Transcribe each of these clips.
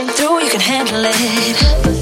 pushing through, you can handle it.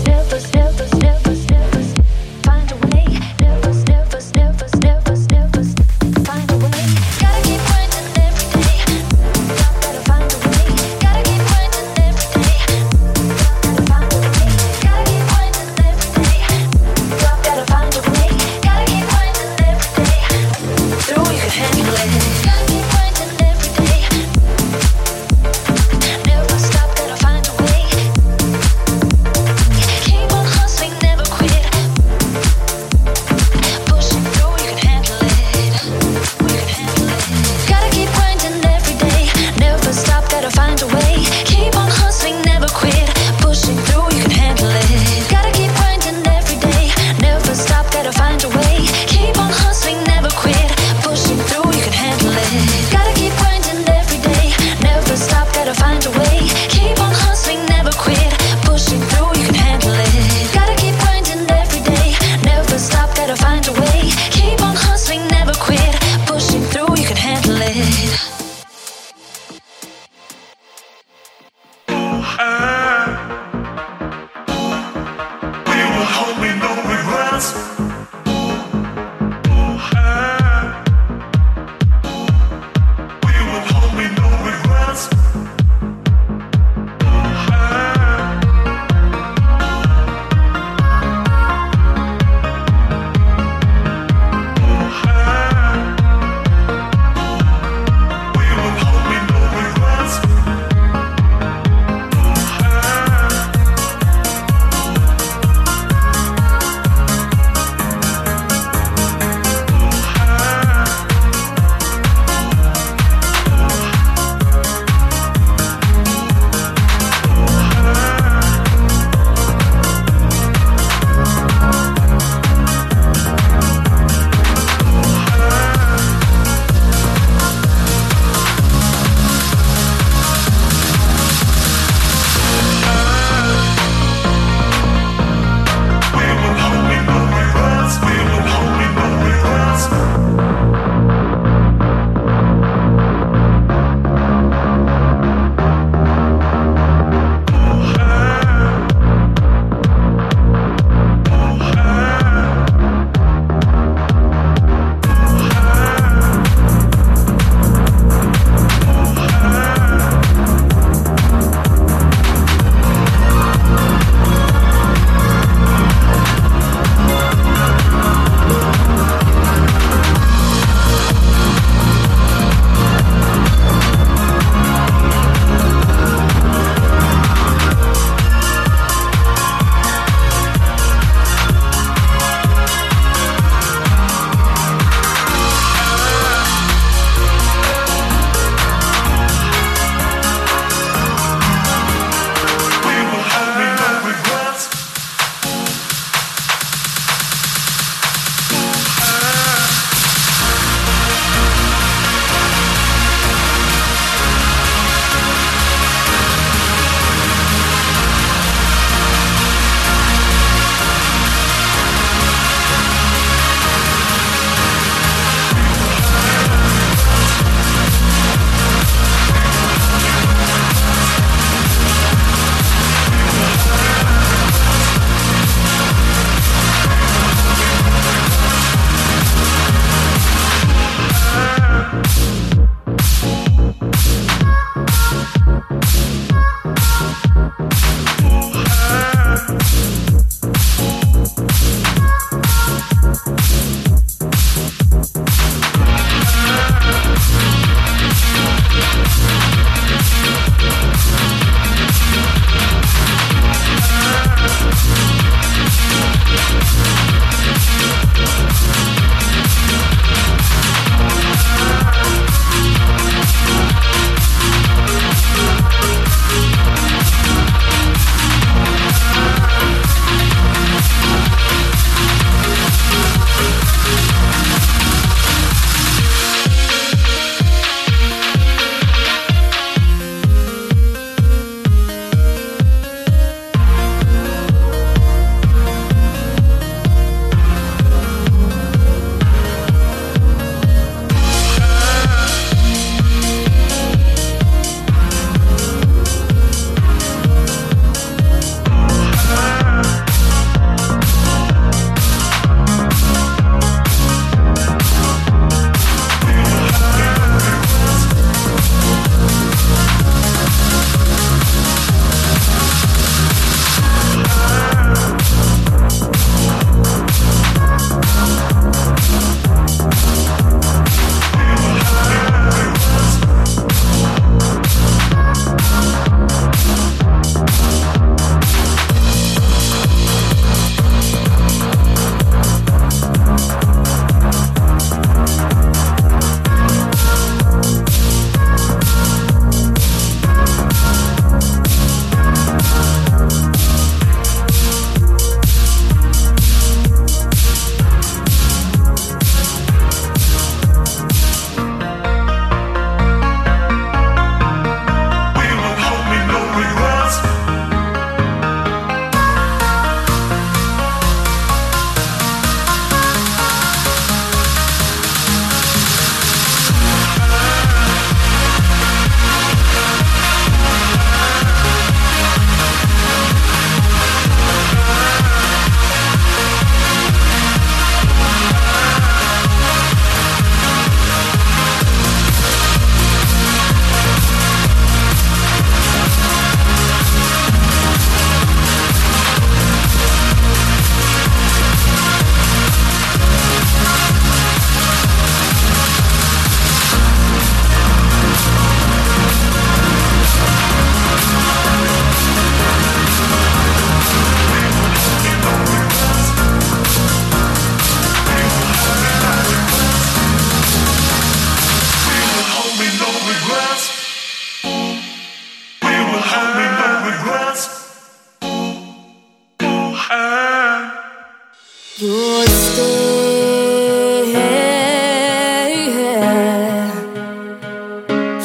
Your stare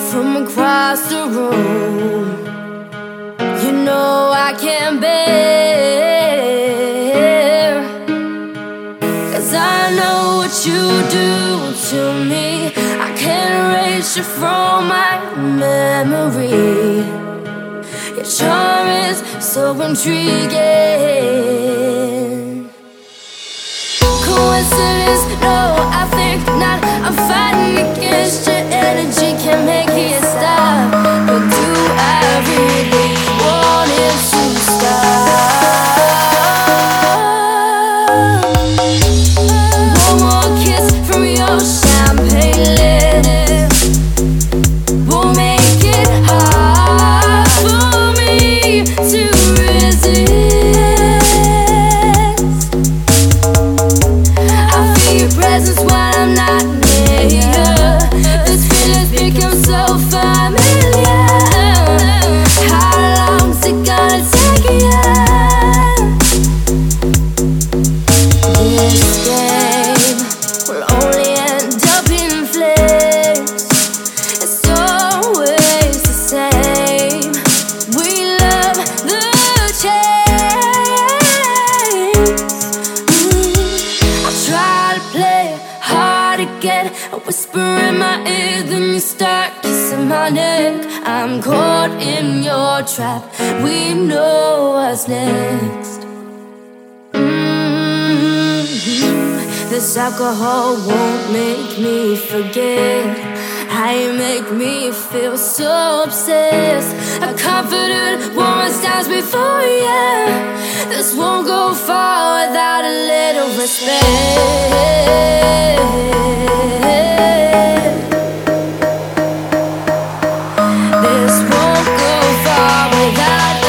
from across the room. You know I can't bear. Cause I know what you do to me. I can't erase you from my memory. Your charm is so intriguing. start kissing my neck. I'm caught in your trap. We know what's next. Mm-hmm. This alcohol won't make me forget. I make me feel so obsessed. A confident woman stands before you. Yeah. This won't go far without a little respect. go far without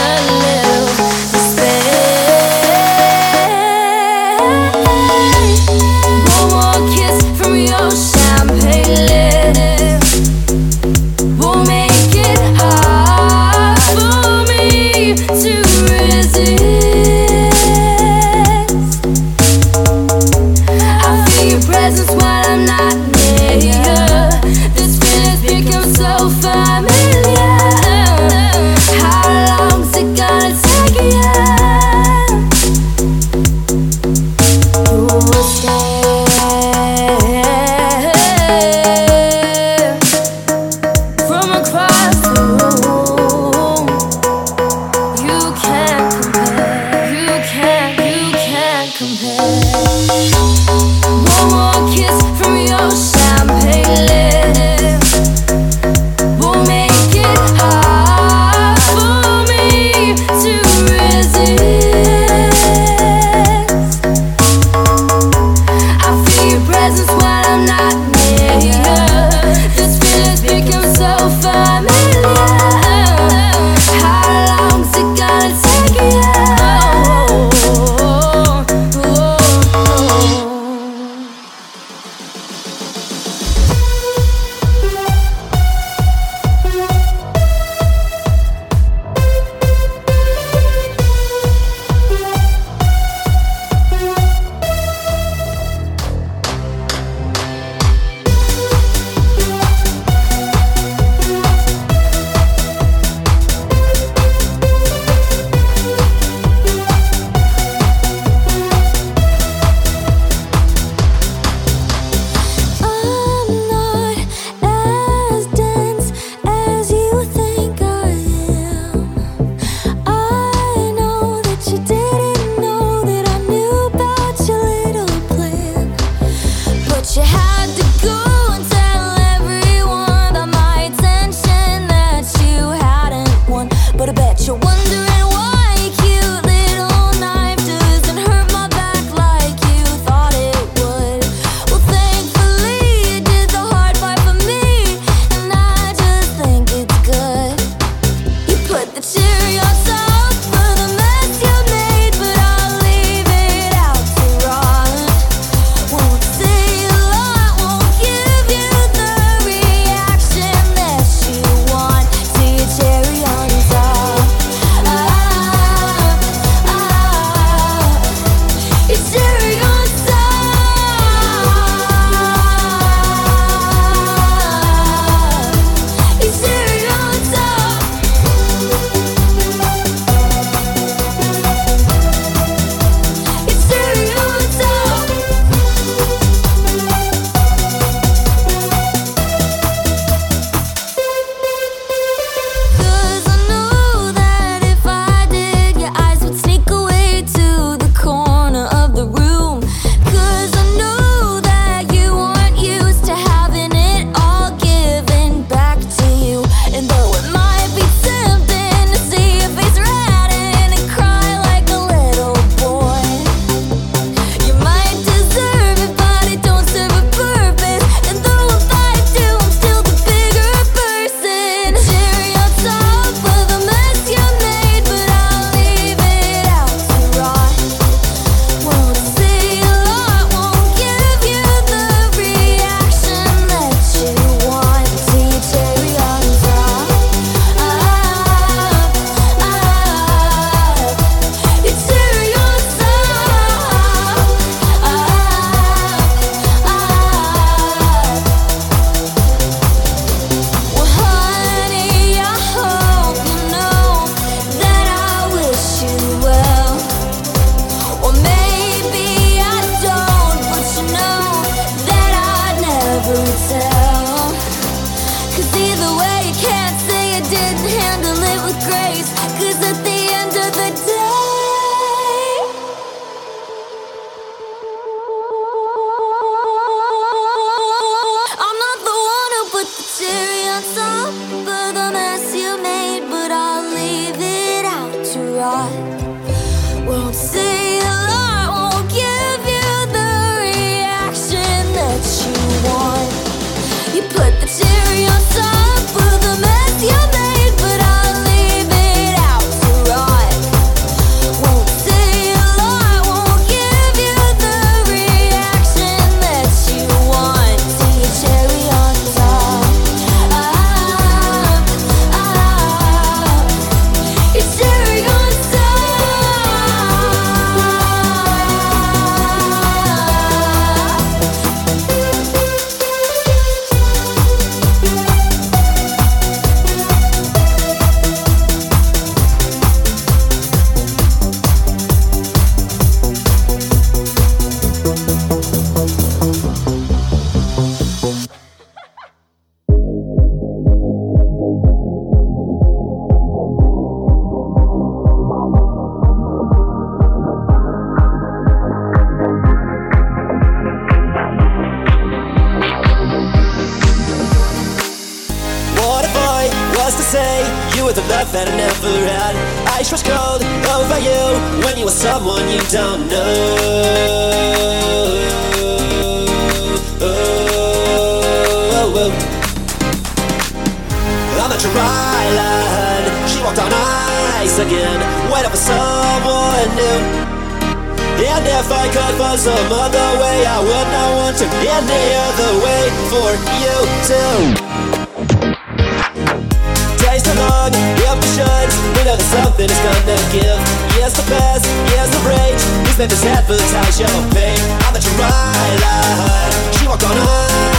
live. Here's the past, here's the rage. These neighbors advertise your pain. I'm at your right line. She walk on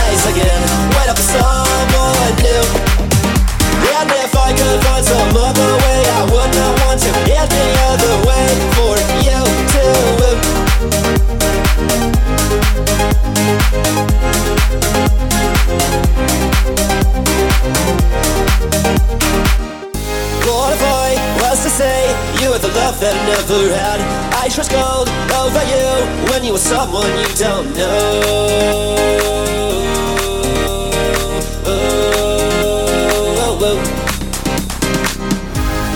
ice again. Wait up for someone new. And if I could find some other way. love that I never had. I trust gold over you when you were someone you don't know. Oh, oh, oh.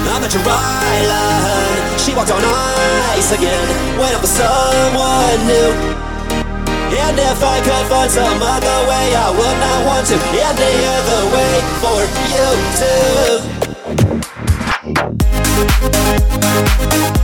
I'm at your line. She walked on ice again. Went up for someone new. And if I could find some other way, I would not want to. Any other way for you to. Música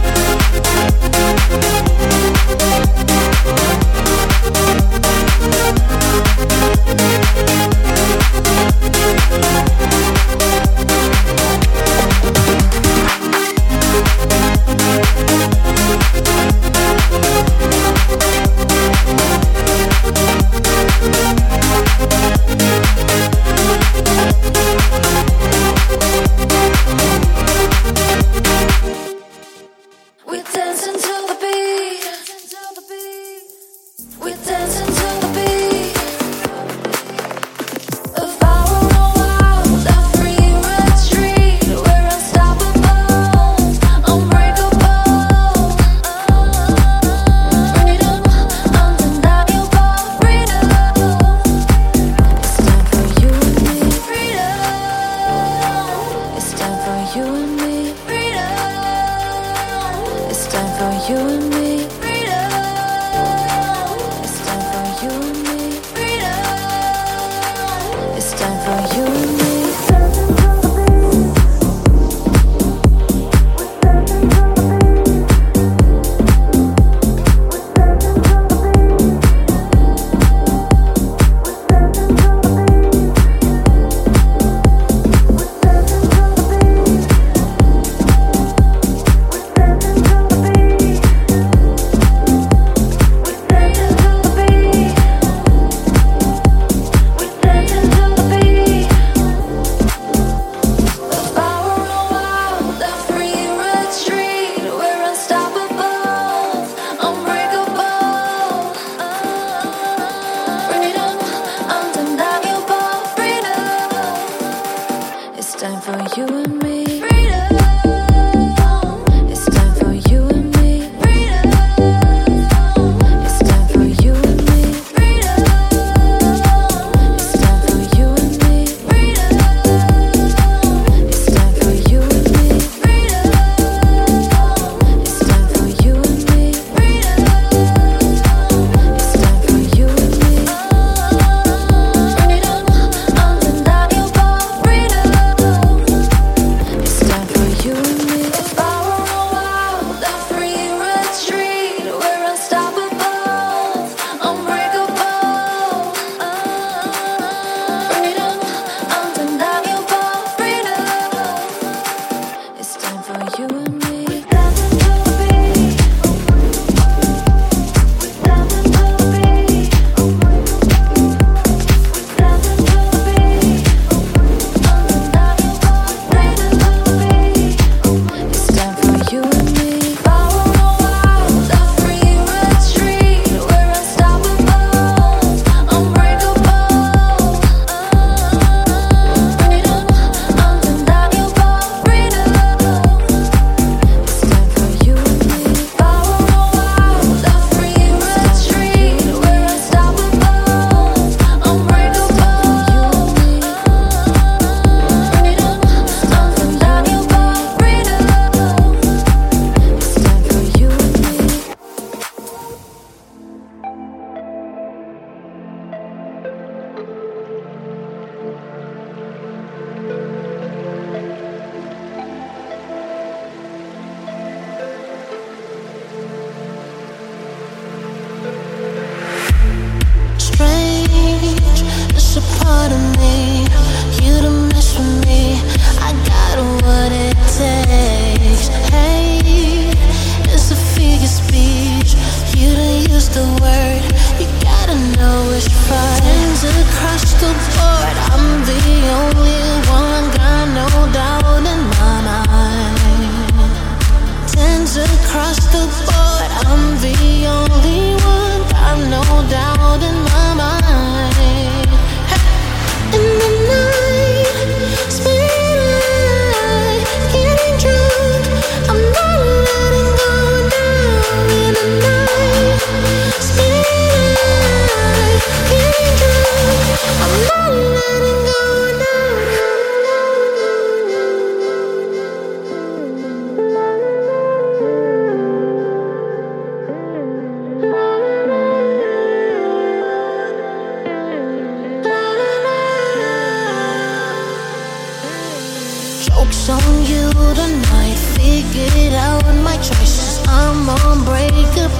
choices. I'm unbreakable.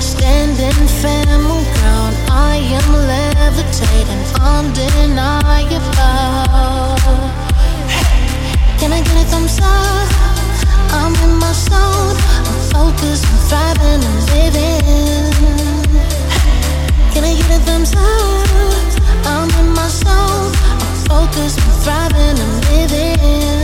Standing firm on ground, I am levitating, undeniable. Can I get a thumbs up? I'm in my zone. I'm focused, I'm thriving, I'm living. Can I get a thumbs up? I'm in my zone. I'm focused, I'm thriving, I'm living.